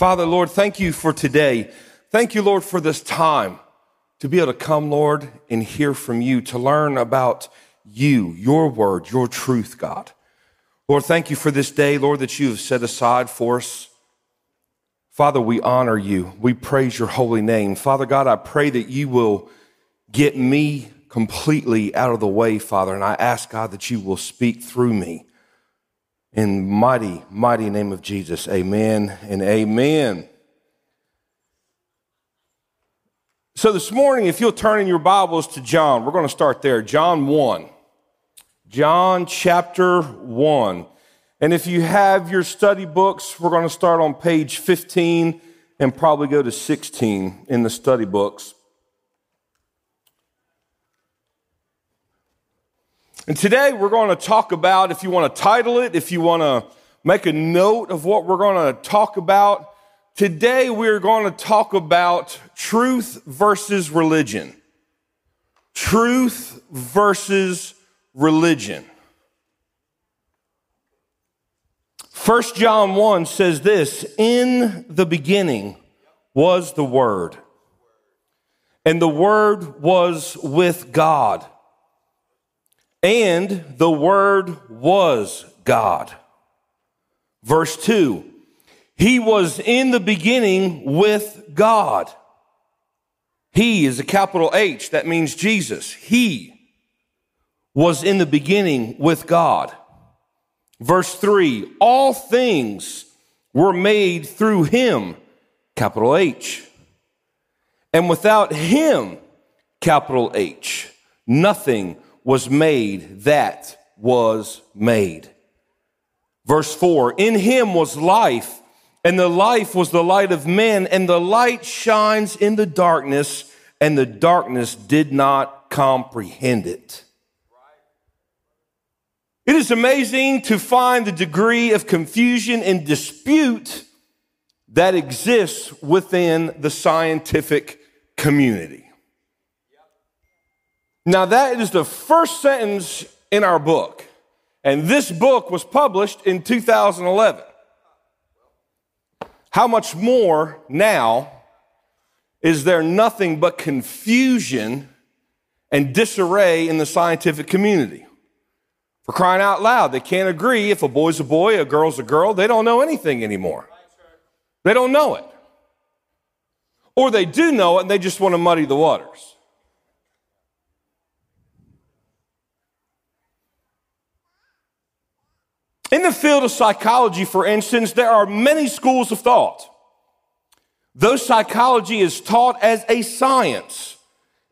Father, Lord, thank you for today. Thank you, Lord, for this time to be able to come, Lord, and hear from you, to learn about you, your word, your truth, God. Lord, thank you for this day, Lord, that you have set aside for us. Father, we honor you. We praise your holy name. Father God, I pray that you will get me completely out of the way, Father, and I ask God that you will speak through me. In mighty, mighty name of Jesus, amen and amen. So this morning, if you'll turn in your Bibles to John, we're going to start there. John 1. John chapter 1. And if you have your study books, we're going to start on page 15 and probably go to 16 in the study books. And today we're going to talk about, if you want to title it, if you want to make a note of what we're going to talk about, today we're going to talk about truth versus religion. Truth versus religion. 1 John 1 says this In the beginning was the Word, and the Word was with God and the Word was God. Verse 2 He was in the beginning with God. He is a capital H, that means Jesus. He was in the beginning with God. Verse 3 All things were made through Him, capital H. And without Him, capital H, nothing was made that was made. Verse 4 In him was life, and the life was the light of men, and the light shines in the darkness, and the darkness did not comprehend it. It is amazing to find the degree of confusion and dispute that exists within the scientific community. Now, that is the first sentence in our book. And this book was published in 2011. How much more now is there nothing but confusion and disarray in the scientific community? For crying out loud, they can't agree if a boy's a boy, a girl's a girl. They don't know anything anymore. They don't know it. Or they do know it and they just want to muddy the waters. In the field of psychology, for instance, there are many schools of thought. Though psychology is taught as a science,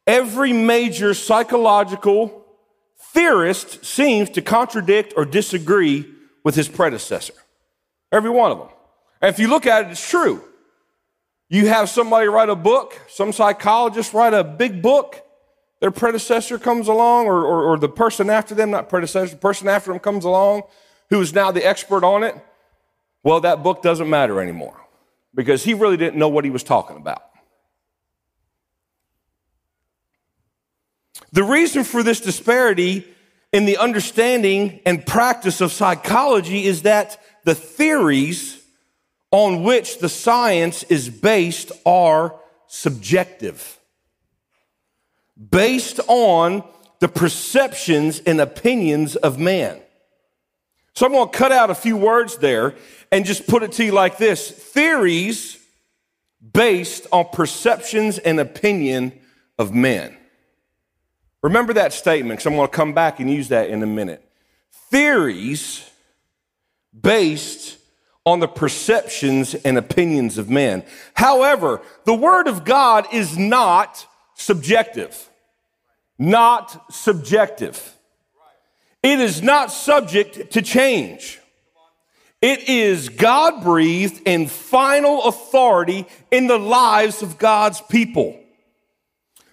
every major psychological theorist seems to contradict or disagree with his predecessor. Every one of them. And if you look at it, it's true. You have somebody write a book, some psychologist write a big book, their predecessor comes along, or, or, or the person after them, not predecessor, the person after them comes along, who is now the expert on it, well, that book doesn't matter anymore because he really didn't know what he was talking about. The reason for this disparity in the understanding and practice of psychology is that the theories on which the science is based are subjective, based on the perceptions and opinions of man. So I'm going to cut out a few words there and just put it to you like this theories based on perceptions and opinion of men. Remember that statement because I'm going to come back and use that in a minute. Theories based on the perceptions and opinions of men. However, the Word of God is not subjective. Not subjective. It is not subject to change. It is God breathed and final authority in the lives of God's people.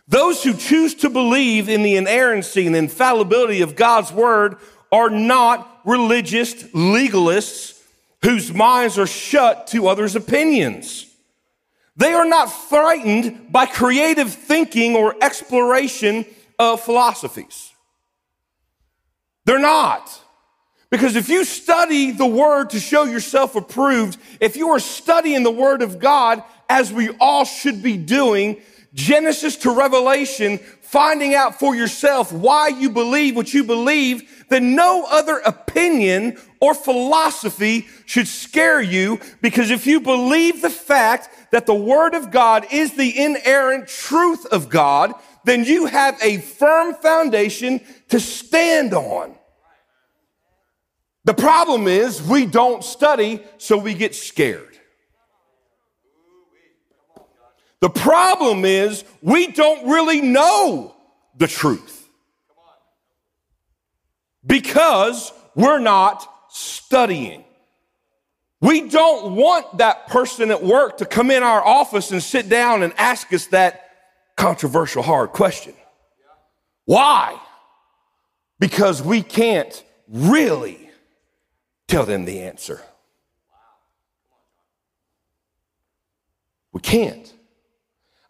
Those who choose to believe in the inerrancy and infallibility of God's word are not religious legalists whose minds are shut to others' opinions. They are not frightened by creative thinking or exploration of philosophies. They're not. Because if you study the word to show yourself approved, if you are studying the word of God, as we all should be doing, Genesis to Revelation, finding out for yourself why you believe what you believe, then no other opinion or philosophy should scare you because if you believe the fact that the Word of God is the inerrant truth of God, then you have a firm foundation to stand on. The problem is we don't study, so we get scared. The problem is we don't really know the truth because we're not studying. We don't want that person at work to come in our office and sit down and ask us that controversial, hard question. Why? Because we can't really tell them the answer. We can't.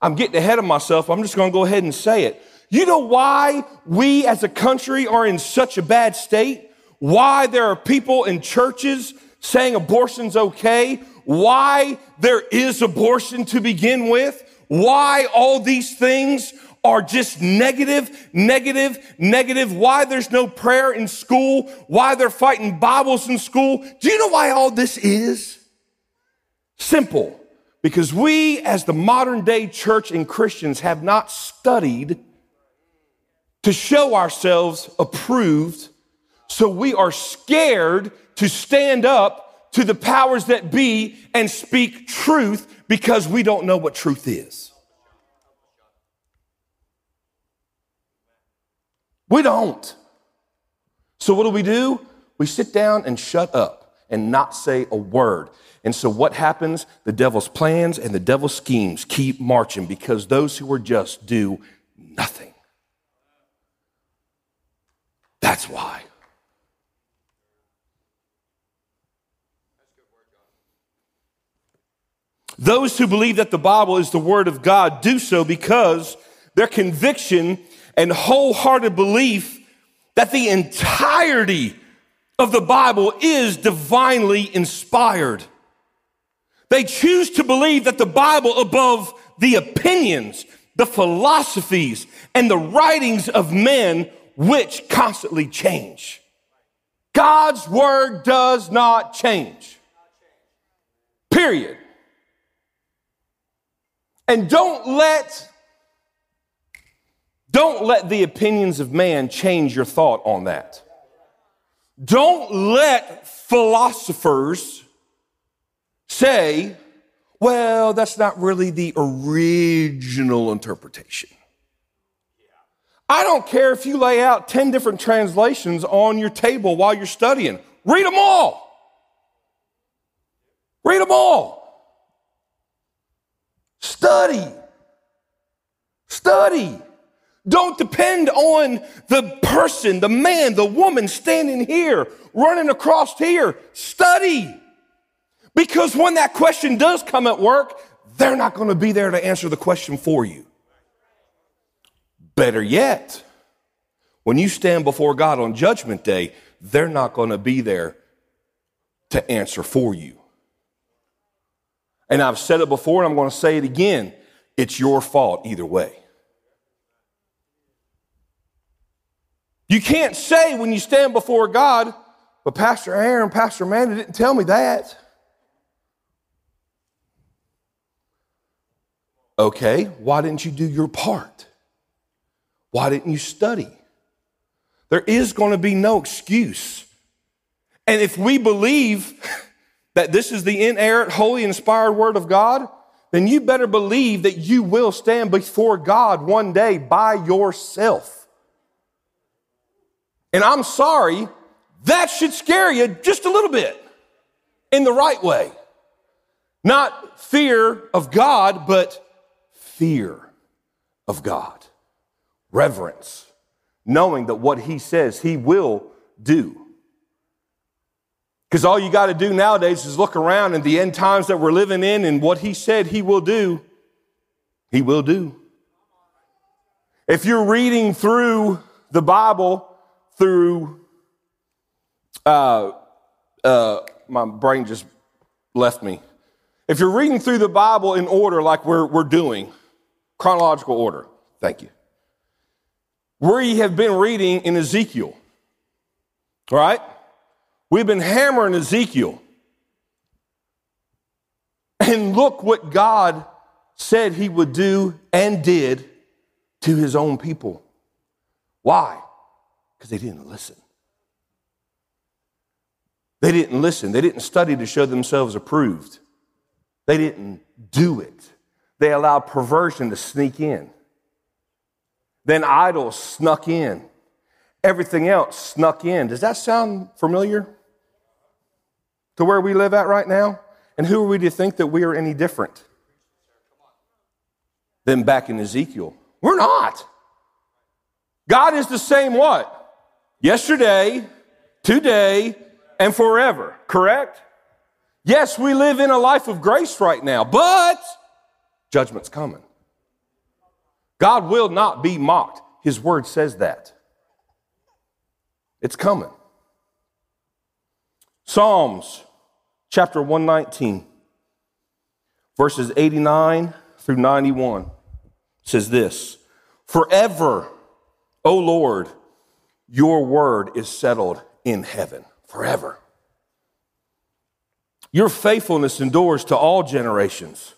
I'm getting ahead of myself. I'm just going to go ahead and say it. You know why we as a country are in such a bad state? Why there are people in churches saying abortion's okay? Why there is abortion to begin with? Why all these things are just negative, negative, negative. Why there's no prayer in school. Why they're fighting Bibles in school. Do you know why all this is? Simple. Because we, as the modern day church and Christians, have not studied to show ourselves approved. So we are scared to stand up to the powers that be and speak truth because we don't know what truth is. We don't. So what do we do? We sit down and shut up and not say a word. And so what happens? The devil's plans and the devil's schemes keep marching because those who are just do nothing. That's why. Those who believe that the Bible is the Word of God do so because their conviction and wholehearted belief that the entirety of the Bible is divinely inspired. They choose to believe that the Bible, above the opinions, the philosophies, and the writings of men, which constantly change. God's word does not change. Period. And don't let don't let the opinions of man change your thought on that. Don't let philosophers say, well, that's not really the original interpretation. I don't care if you lay out 10 different translations on your table while you're studying. Read them all. Read them all. Study. Study. Don't depend on the person, the man, the woman standing here, running across here. Study. Because when that question does come at work, they're not going to be there to answer the question for you. Better yet, when you stand before God on Judgment Day, they're not going to be there to answer for you. And I've said it before and I'm going to say it again. It's your fault either way. You can't say when you stand before God, but Pastor Aaron, Pastor Amanda didn't tell me that. Okay, why didn't you do your part? Why didn't you study? There is going to be no excuse. And if we believe that this is the inerrant, holy, inspired word of God, then you better believe that you will stand before God one day by yourself. And I'm sorry, that should scare you just a little bit in the right way. Not fear of God, but fear of God, reverence, knowing that what He says He will do. Because all you got to do nowadays is look around in the end times that we're living in and what He said He will do, He will do. If you're reading through the Bible through uh, uh, my brain just left me. If you're reading through the Bible in order, like we're, we're doing, chronological order, thank you. We have been reading in Ezekiel, right? We've been hammering Ezekiel. And look what God said he would do and did to his own people. Why? Because they didn't listen. They didn't listen. They didn't study to show themselves approved. They didn't do it. They allowed perversion to sneak in. Then idols snuck in. Everything else snuck in. Does that sound familiar to where we live at right now? And who are we to think that we are any different than back in Ezekiel? We're not. God is the same what? Yesterday, today, and forever, correct? Yes, we live in a life of grace right now, but judgment's coming. God will not be mocked. His word says that. It's coming. Psalms chapter 119, verses 89 through 91 says this Forever, O Lord, your word is settled in heaven forever. Your faithfulness endures to all generations.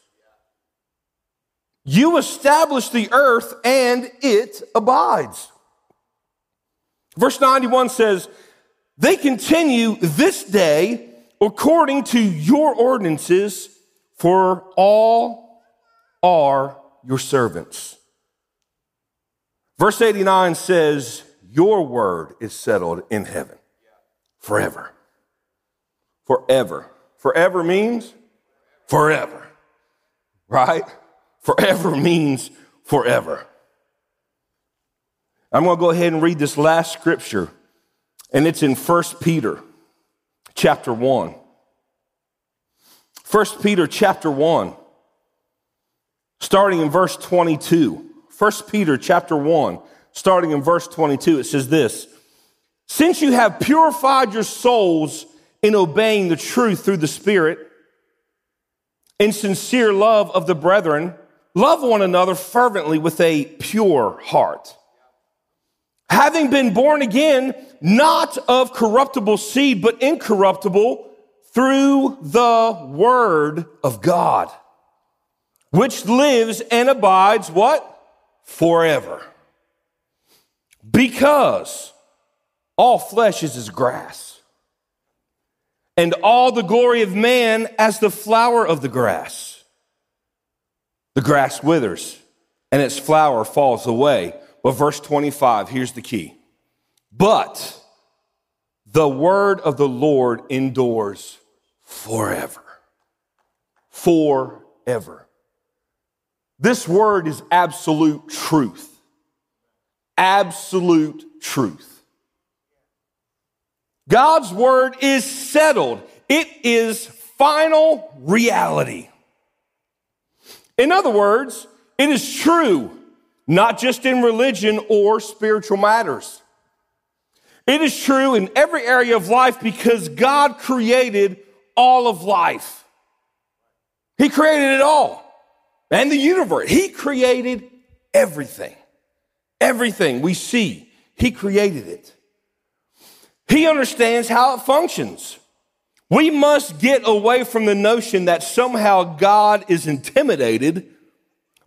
You establish the earth and it abides. Verse 91 says, They continue this day according to your ordinances, for all are your servants. Verse 89 says, Your word is settled in heaven forever. Forever. Forever means forever, right? Forever means forever. I'm going to go ahead and read this last scripture, and it's in 1 Peter chapter 1. 1 Peter chapter 1, starting in verse 22. 1 Peter chapter 1, starting in verse 22, it says this Since you have purified your souls in obeying the truth through the Spirit, in sincere love of the brethren, Love one another fervently with a pure heart. Having been born again, not of corruptible seed, but incorruptible through the word of God, which lives and abides what? Forever. Because all flesh is as grass, and all the glory of man as the flower of the grass. The grass withers and its flower falls away. But verse 25, here's the key. But the word of the Lord endures forever. Forever. This word is absolute truth. Absolute truth. God's word is settled. It is final reality. In other words, it is true, not just in religion or spiritual matters. It is true in every area of life because God created all of life. He created it all and the universe. He created everything. Everything we see, He created it. He understands how it functions. We must get away from the notion that somehow God is intimidated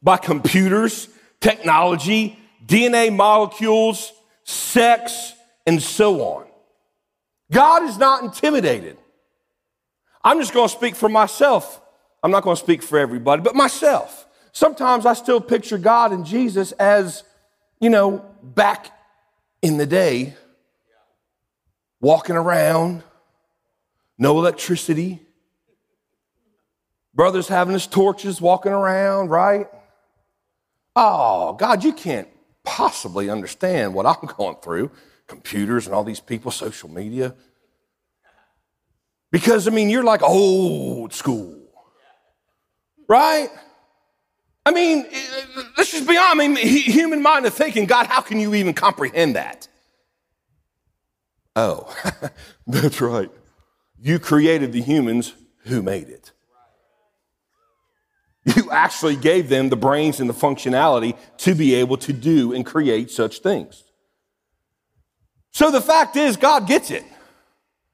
by computers, technology, DNA molecules, sex, and so on. God is not intimidated. I'm just going to speak for myself. I'm not going to speak for everybody, but myself. Sometimes I still picture God and Jesus as, you know, back in the day, walking around, no electricity. Brothers having his torches walking around, right? Oh, God, you can't possibly understand what I'm going through. Computers and all these people, social media. Because, I mean, you're like old school, right? I mean, this is beyond. I mean, human mind of thinking, God, how can you even comprehend that? Oh, that's right. You created the humans who made it. You actually gave them the brains and the functionality to be able to do and create such things. So the fact is, God gets it.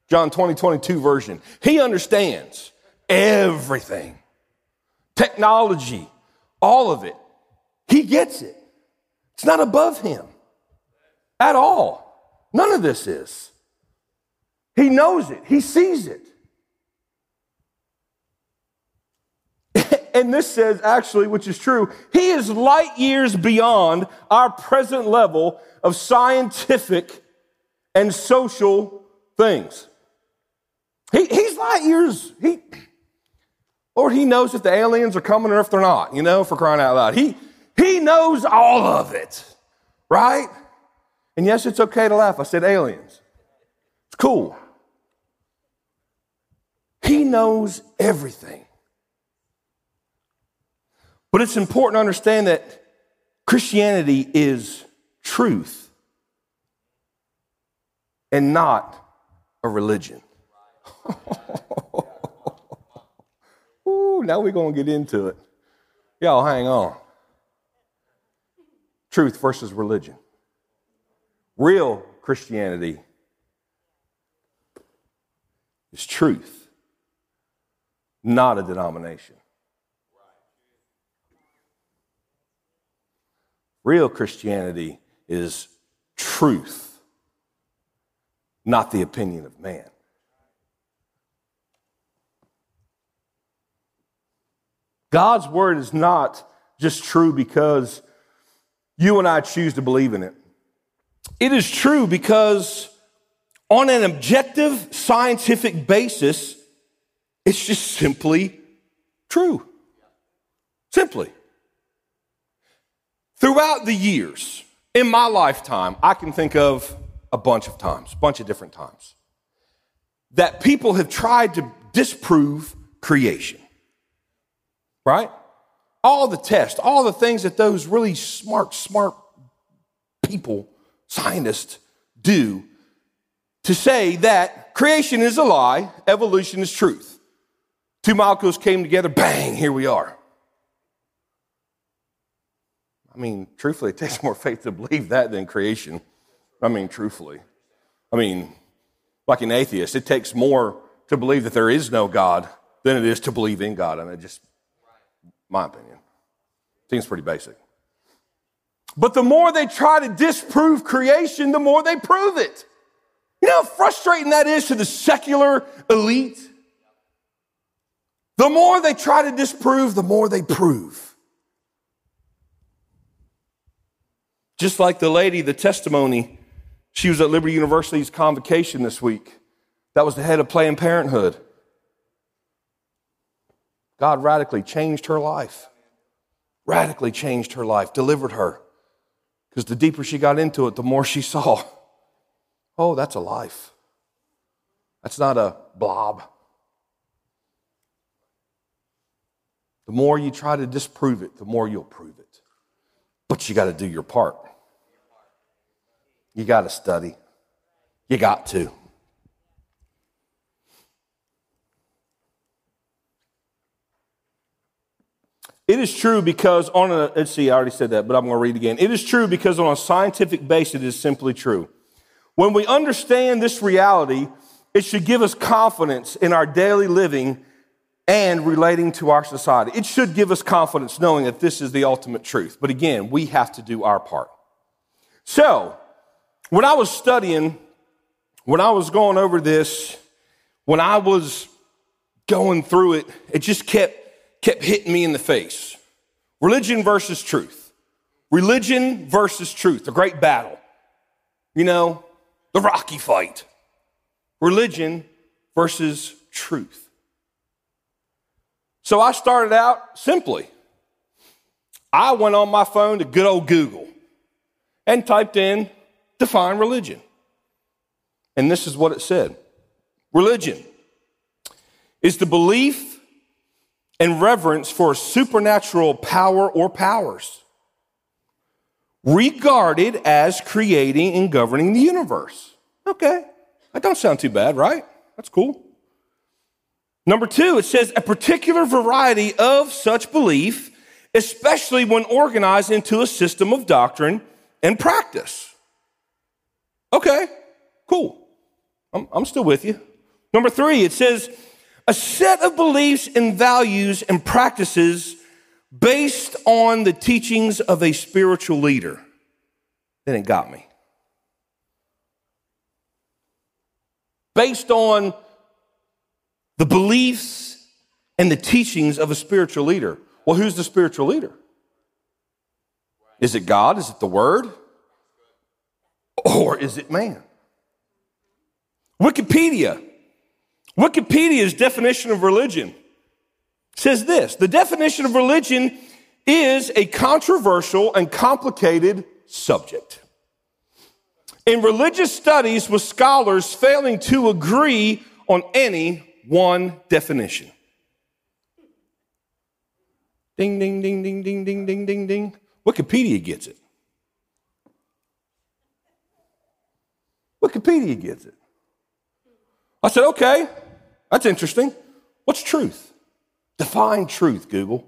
John 20, 22 version. He understands everything, technology, all of it. He gets it. It's not above him at all. None of this is. He knows it, he sees it. and this says, actually, which is true, he is light years beyond our present level of scientific and social things. He, he's light years. He, Lord, he knows if the aliens are coming or if they're not, you know, for crying out loud. He, he knows all of it, right? And yes, it's okay to laugh. I said aliens. It's cool. He knows everything. But it's important to understand that Christianity is truth and not a religion. Now we're going to get into it. Y'all, hang on. Truth versus religion. Real Christianity is truth, not a denomination. Real Christianity is truth, not the opinion of man. God's word is not just true because you and I choose to believe in it. It is true because on an objective scientific basis, it's just simply true. Simply. Throughout the years, in my lifetime, I can think of a bunch of times, a bunch of different times, that people have tried to disprove creation right? All the tests, all the things that those really smart, smart people, scientists, do to say that creation is a lie, evolution is truth. Two molecules came together, bang, here we are. I mean, truthfully, it takes more faith to believe that than creation. I mean, truthfully. I mean, like an atheist, it takes more to believe that there is no God than it is to believe in God. I mean, it just my opinion. Seems pretty basic. But the more they try to disprove creation, the more they prove it. You know how frustrating that is to the secular elite? The more they try to disprove, the more they prove. Just like the lady, the testimony, she was at Liberty University's convocation this week. That was the head of Planned Parenthood. God radically changed her life. Radically changed her life, delivered her. Because the deeper she got into it, the more she saw oh, that's a life. That's not a blob. The more you try to disprove it, the more you'll prove it. But you got to do your part. You got to study. You got to. It is true because on a, let's see, I already said that, but I'm going to read again. It is true because on a scientific basis, it is simply true. When we understand this reality, it should give us confidence in our daily living and relating to our society. It should give us confidence knowing that this is the ultimate truth. But again, we have to do our part. So, when I was studying, when I was going over this, when I was going through it, it just kept kept hitting me in the face. Religion versus truth. Religion versus truth, a great battle. You know, the rocky fight. Religion versus truth. So I started out simply. I went on my phone to good old Google and typed in define religion. And this is what it said Religion is the belief and reverence for supernatural power or powers, regarded as creating and governing the universe. Okay, That don't sound too bad, right? That's cool. Number two, it says a particular variety of such belief, especially when organized into a system of doctrine and practice. Okay, cool. I'm, I'm still with you. Number three, it says a set of beliefs and values and practices based on the teachings of a spiritual leader. Then it got me. Based on the beliefs and the teachings of a spiritual leader. Well, who's the spiritual leader? Is it God? Is it the Word? Or is it man? Wikipedia. Wikipedia's definition of religion says this the definition of religion is a controversial and complicated subject. In religious studies, with scholars failing to agree on any one definition. Ding, ding, ding, ding, ding, ding, ding, ding, ding. Wikipedia gets it. Wikipedia gets it. I said, okay, that's interesting. What's truth? Define truth, Google.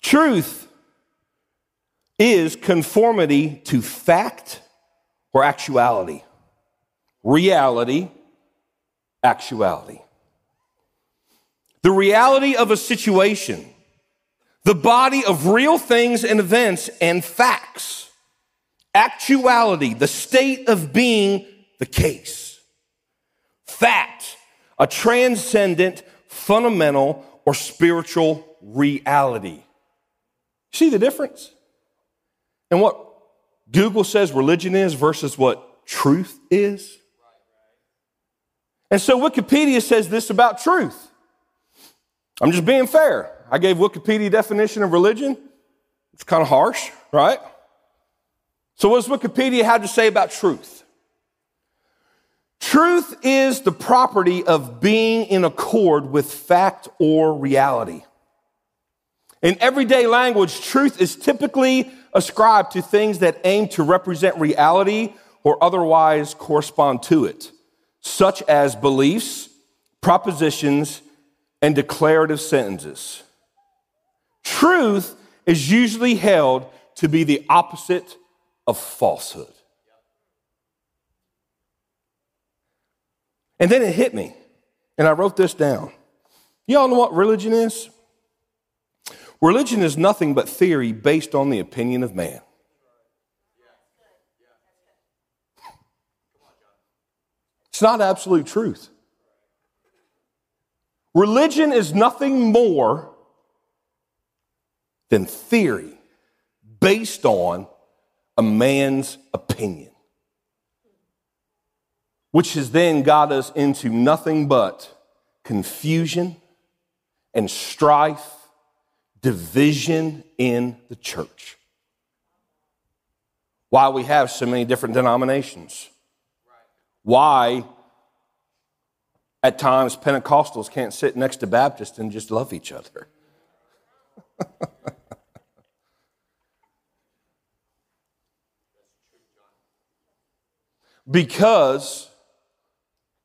Truth is conformity to fact or actuality. Reality, actuality. The reality of a situation, the body of real things and events and facts. Actuality, the state of being the case. Fact, a transcendent, fundamental, or spiritual reality. See the difference? And what Google says religion is versus what truth is? And so Wikipedia says this about truth. I'm just being fair. I gave Wikipedia definition of religion. It's kind of harsh, right? So what does Wikipedia have to say about truth? Truth is the property of being in accord with fact or reality. In everyday language, truth is typically ascribed to things that aim to represent reality or otherwise correspond to it, such as beliefs, propositions, and declarative sentences. Truth is usually held to be the opposite of falsehood. And then it hit me, and I wrote this down. Y'all know what religion is? Religion is nothing but theory based on the opinion of man. It's not absolute truth. Religion is nothing more than theory based on a man's opinion which has then got us into nothing but confusion and strife, division in the church. Why we have so many different denominations. Why at times Pentecostals can't sit next to Baptists and just love each other. because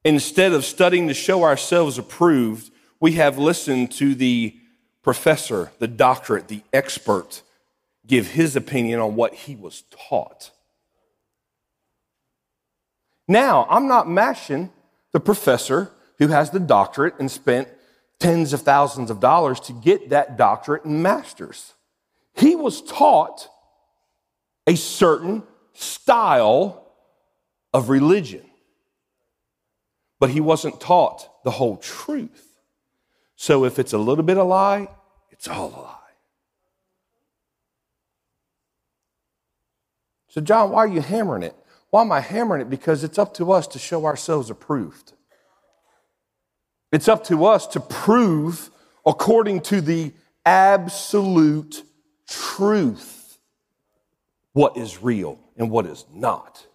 Instead of studying to show ourselves approved, we have listened to the professor, the doctorate, the expert give his opinion on what he was taught. Now, I'm not mashing the professor who has the doctorate and spent tens of thousands of dollars to get that doctorate and master's. He was taught a certain style of religion but he wasn't taught the whole truth. So if it's a little bit of lie, it's all a lie. So, John, why are you hammering it? Why am I hammering it? Because it's up to us to show ourselves approved. It's up to us to prove according to the absolute truth what is real and what is not.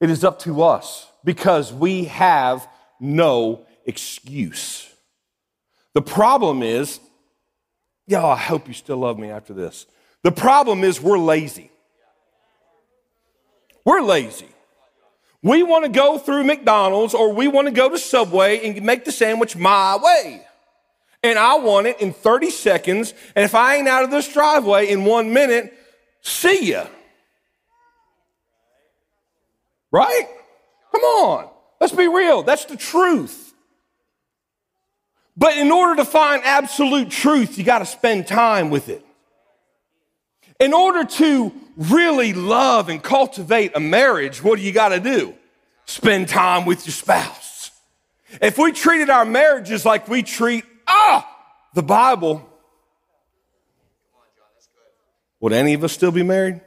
It is up to us because we have no excuse. The problem is, y'all, I hope you still love me after this. The problem is we're lazy. We're lazy. We want to go through McDonald's or we want to go to Subway and make the sandwich my way. And I want it in 30 seconds. And if I ain't out of this driveway in one minute, see ya. Right? Come on. Let's be real. That's the truth. But in order to find absolute truth, you got to spend time with it. In order to really love and cultivate a marriage, what do you got to do? Spend time with your spouse. If we treated our marriages like we treat ah the Bible, would any of us still be married?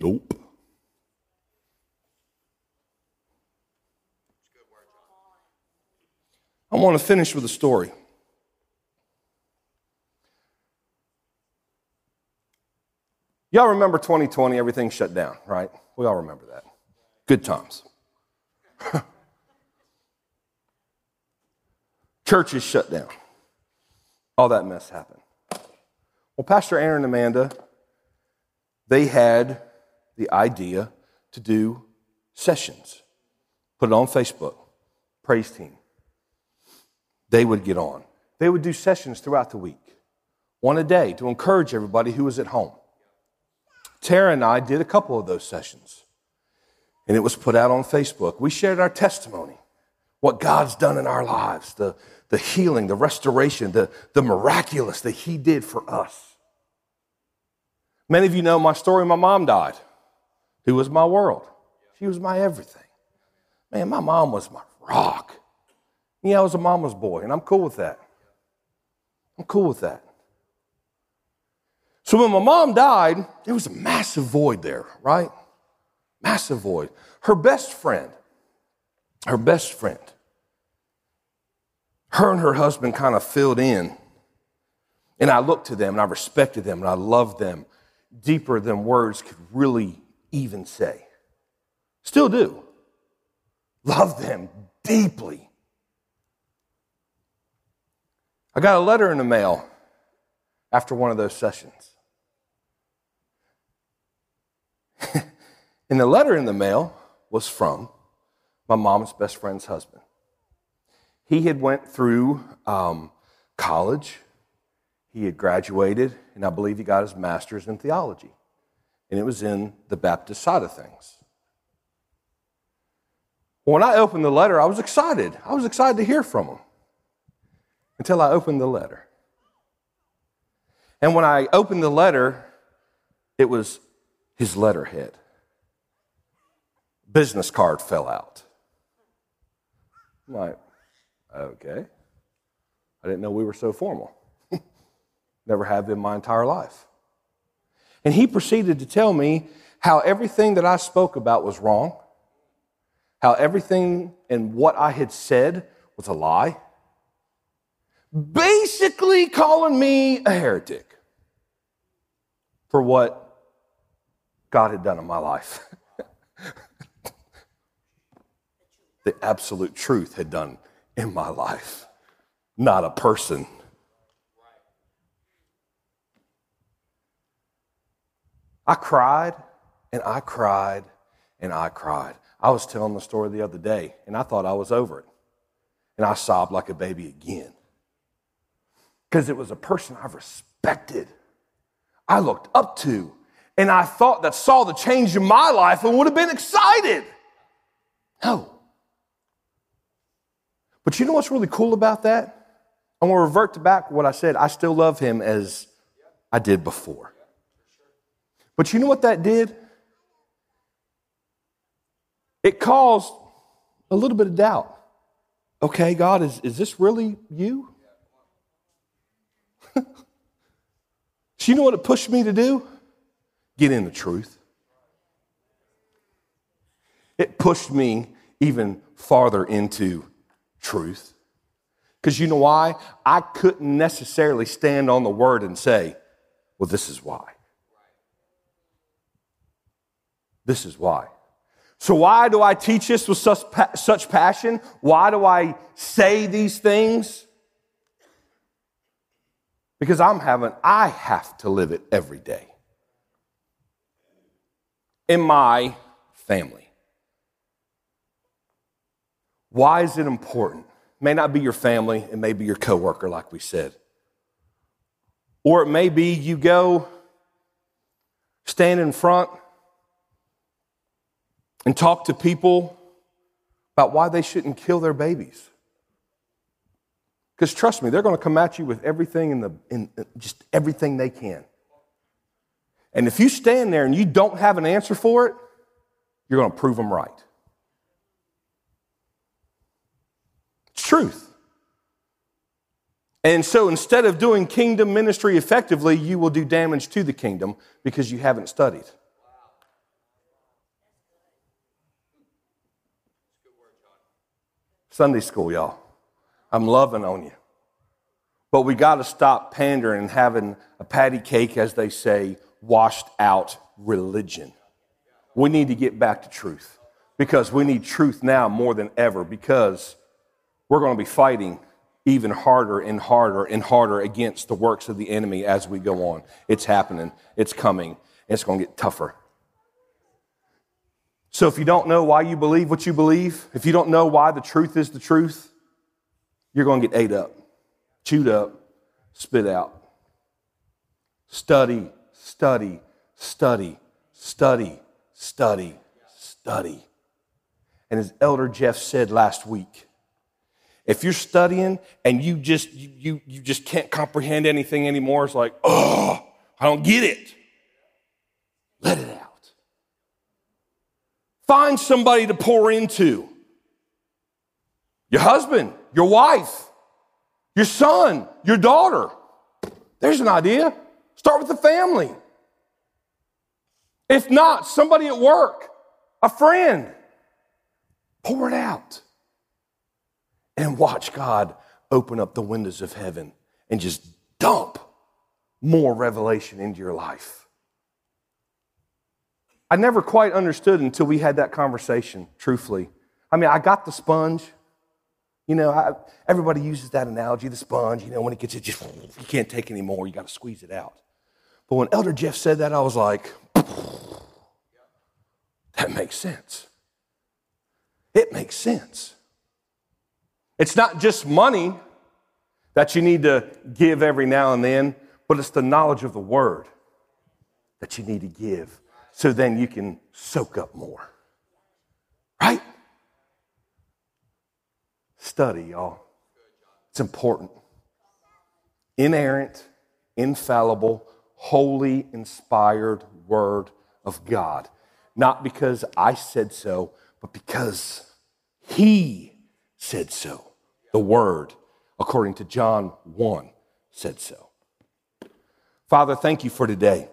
Nope. I want to finish with a story. Y'all remember 2020, everything shut down, right? We all remember that. Good times. Churches shut down. All that mess happened. Well, Pastor Aaron and Amanda, they had the idea to do sessions, put it on Facebook, praise team. They would get on. They would do sessions throughout the week, one a day to encourage everybody who was at home. Tara and I did a couple of those sessions, and it was put out on Facebook. We shared our testimony, what God's done in our lives, the, the healing, the restoration, the, the miraculous that He did for us. Many of you know my story. My mom died. Who was my world? She was my everything. Man, my mom was my rock. I was a mama's boy, and I'm cool with that. I'm cool with that. So when my mom died, there was a massive void there, right? Massive void. Her best friend, her best friend, her and her husband kind of filled in. And I looked to them and I respected them and I loved them deeper than words could really even say. Still do. Love them deeply. I got a letter in the mail after one of those sessions. and the letter in the mail was from my mom's best friend's husband. He had went through um, college. He had graduated, and I believe he got his master's in theology. And it was in the Baptist side of things. When I opened the letter, I was excited. I was excited to hear from him until I opened the letter. And when I opened the letter, it was his letterhead. Business card fell out. I'm like, okay. I didn't know we were so formal. Never have been my entire life. And he proceeded to tell me how everything that I spoke about was wrong, how everything and what I had said was a lie, basically calling me a heretic for what God had done in my life. the absolute truth had done in my life, not a person. I cried and I cried and I cried. I was telling the story the other day and I thought I was over it. And I sobbed like a baby again. Because it was a person I respected, I looked up to, and I thought that saw the change in my life and would have been excited. No. But you know what's really cool about that? I'm going to revert to back what I said. I still love him as I did before. But you know what that did? It caused a little bit of doubt. Okay, God, is, is this really you? so you know what it pushed me to do? get in the truth. It pushed me even farther into truth. Because you know why? I couldn't necessarily stand on the word and say, well, this is why. This is why. So, why do I teach this with such, such passion? Why do I say these things? because I'm having, I have to live it every day in my family. Why is it important? It may not be your family, it may be your coworker, like we said. Or it may be you go stand in front and talk to people about why they shouldn't kill their babies. Because trust me, they're going to come at you with everything in the, in just everything they can. And if you stand there and you don't have an answer for it, you're going to prove them right. It's truth. And so instead of doing kingdom ministry effectively, you will do damage to the kingdom because you haven't studied. Sunday school, y'all. I'm loving on you. But we got to stop pandering and having a patty cake, as they say, washed out religion. We need to get back to truth because we need truth now more than ever because we're going to be fighting even harder and harder and harder against the works of the enemy as we go on. It's happening, it's coming, it's going to get tougher. So if you don't know why you believe what you believe, if you don't know why the truth is the truth, you're going to get ate up, chewed up, spit out. Study, study, study, study, study, study. And as Elder Jeff said last week, if you're studying and you just you, you, you just can't comprehend anything anymore, it's like, oh, I don't get it. Let it out. Find somebody to pour into. Your husband, your wife, your son, your daughter. There's an idea. Start with the family. If not, somebody at work, a friend. Pour it out and watch God open up the windows of heaven and just dump more revelation into your life. I never quite understood until we had that conversation, truthfully. I mean, I got the sponge. You know, I, everybody uses that analogy, the sponge. You know, when it gets it, just you can't take any more. You got to squeeze it out. But when Elder Jeff said that, I was like, that makes sense. It makes sense. It's not just money that you need to give every now and then, but it's the knowledge of the word that you need to give so then you can soak up more. Right? Study, y'all. It's important. Inerrant, infallible, holy, inspired word of God. Not because I said so, but because He said so. The Word, according to John 1, said so. Father, thank you for today.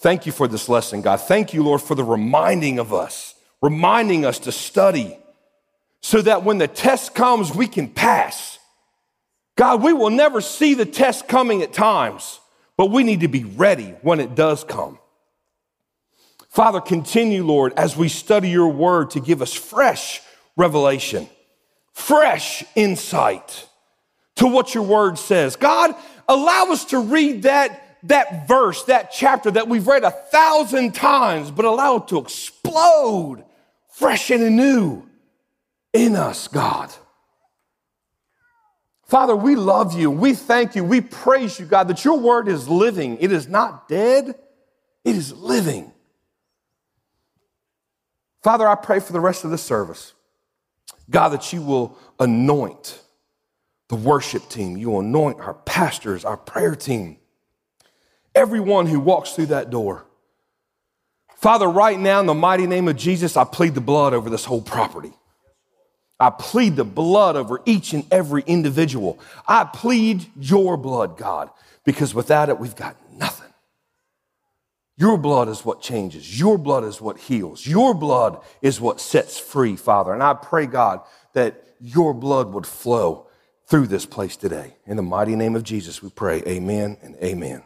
Thank you for this lesson, God. Thank you, Lord, for the reminding of us, reminding us to study so that when the test comes, we can pass. God, we will never see the test coming at times, but we need to be ready when it does come. Father, continue, Lord, as we study your word to give us fresh revelation fresh insight to what your word says. God, allow us to read that, that verse, that chapter that we've read a thousand times, but allow it to explode fresh and anew in us, God. Father, we love you. We thank you. We praise you, God, that your word is living. It is not dead, it is living. Father, I pray for the rest of the service. God, that you will anoint the worship team, you will anoint our pastors, our prayer team, everyone who walks through that door. Father, right now, in the mighty name of Jesus, I plead the blood over this whole property. I plead the blood over each and every individual. I plead your blood, God, because without it, we've got nothing. Your blood is what changes. Your blood is what heals. Your blood is what sets free, Father. And I pray, God, that your blood would flow through this place today. In the mighty name of Jesus, we pray. Amen and amen.